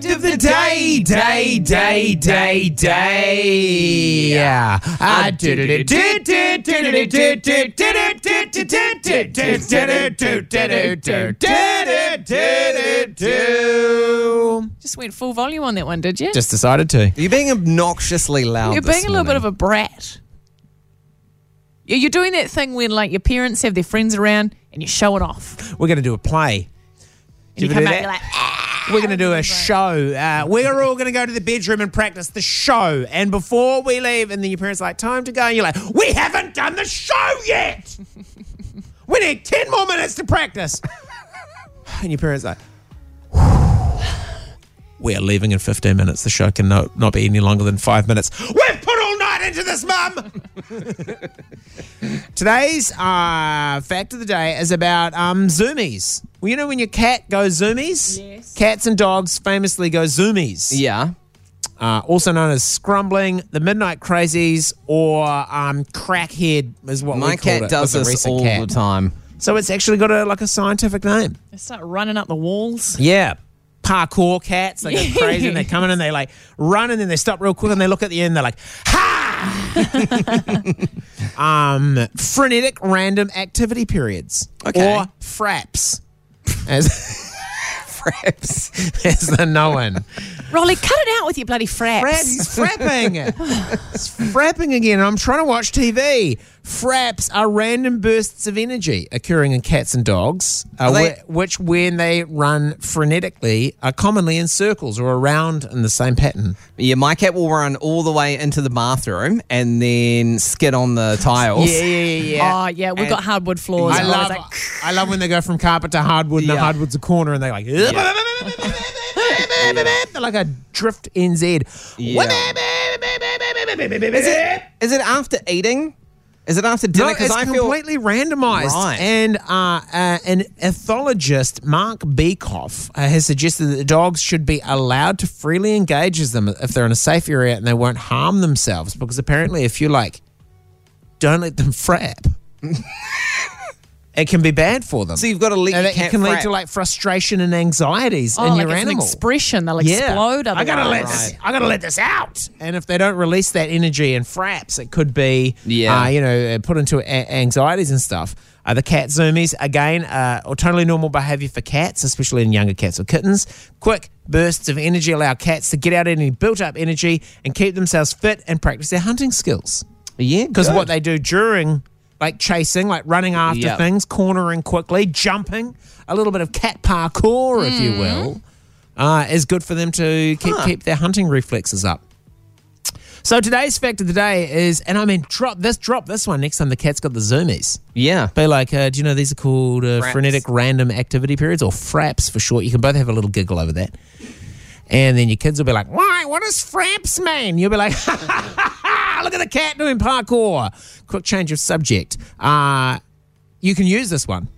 fact of the day, day, day, day, day. Yeah. Ah, Just went full volume on that one, did you? Just decided to. You're being obnoxiously loud. You're this being a little bit of a brat. You- You're doing that thing when like your parents have their friends around and you show it off. We're going to do a play. And you Did we come do out and you're like, "Ah." We're going to do a show. Uh, we're all going to go to the bedroom and practice the show. And before we leave, and then your parents are like, time to go. And you're like, we haven't done the show yet. we need 10 more minutes to practice. and your parents are like, we're leaving in 15 minutes. The show can no, not be any longer than five minutes. We've put all night into this, mum. Today's uh, fact of the day is about um, zoomies. Well, you know when your cat goes zoomies? Yes. Cats and dogs famously go zoomies. Yeah. Uh, also known as scrumbling, the midnight crazies, or um, crackhead is what My we cat it. does with this all cat. the time. So it's actually got a like a scientific name. They start running up the walls. Yeah. Parkour cats, they go crazy and they come in and they like run and then they stop real quick and they look at the end, they're like, ha! um, frenetic random activity periods. Okay. Or fraps. As fraps as the known. Rolly, cut it out with your bloody fraps. Fraps, he's frapping. he's frapping again. I'm trying to watch TV. Fraps are random bursts of energy occurring in cats and dogs, uh, they- whi- which, when they run frenetically, are commonly in circles or around in the same pattern. Yeah, my cat will run all the way into the bathroom and then skid on the tiles. Yeah, yeah, yeah. yeah. Oh yeah, we've And got hardwood floors. I and I was love, like, I love when they go from carpet to hardwood, and the hardwood's a corner, and they're like, they're like a drift NZ. Is it, is it after eating? Is it after dinner? No, it's I feel completely randomized. Right. And uh, uh, an ethologist, Marc Bekoff, uh, has suggested that the dogs should be allowed to freely engage with them if they're in a safe area and they won't harm themselves. Because apparently, if you like, don't let them frap, it can be bad for them. so you've got to let and your it cat can lead to like frustration and anxieties oh, in like your it's animal. an expression. They'll explode. I gotta let otherwise. this. I gotta let this out. And if they don't release that energy and fraps, it could be, Yeah. uh, you know, uh, put into a- anxieties and stuff. Uh, the cat zoomies again, uh, are totally normal behavior for cats, especially in younger cats or kittens. Quick bursts of energy allow cats to get out any built-up energy and keep themselves fit and practice their hunting skills. yeah, Because what they do during, like chasing, like running after Yep. things, cornering quickly, jumping, a little bit of cat parkour, if Mm. you will, uh, is good for them to keep Huh. keep their hunting reflexes up. So today's fact of the day is, and I mean, drop this, drop this one next time the cat's got the zoomies. yeah. Be like, uh, do you know these are called uh, frenetic random activity periods or fraps for short? You can both have a little giggle over that. And then your kids will be like, why? What does fraps mean? You'll be like, ha, look at the cat doing parkour. Quick change of subject. Uh, you can use this one.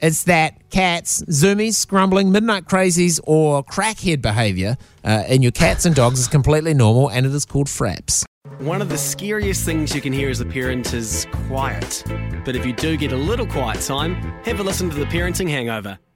It's that cats, zoomies, scrumbling, midnight crazies, or crackhead behavior uh, in your cats and dogs is completely normal and it is called fraps. One of the scariest things you can hear as a parent is quiet. But if you do get a little quiet time, have a listen to The Parenting Hangover.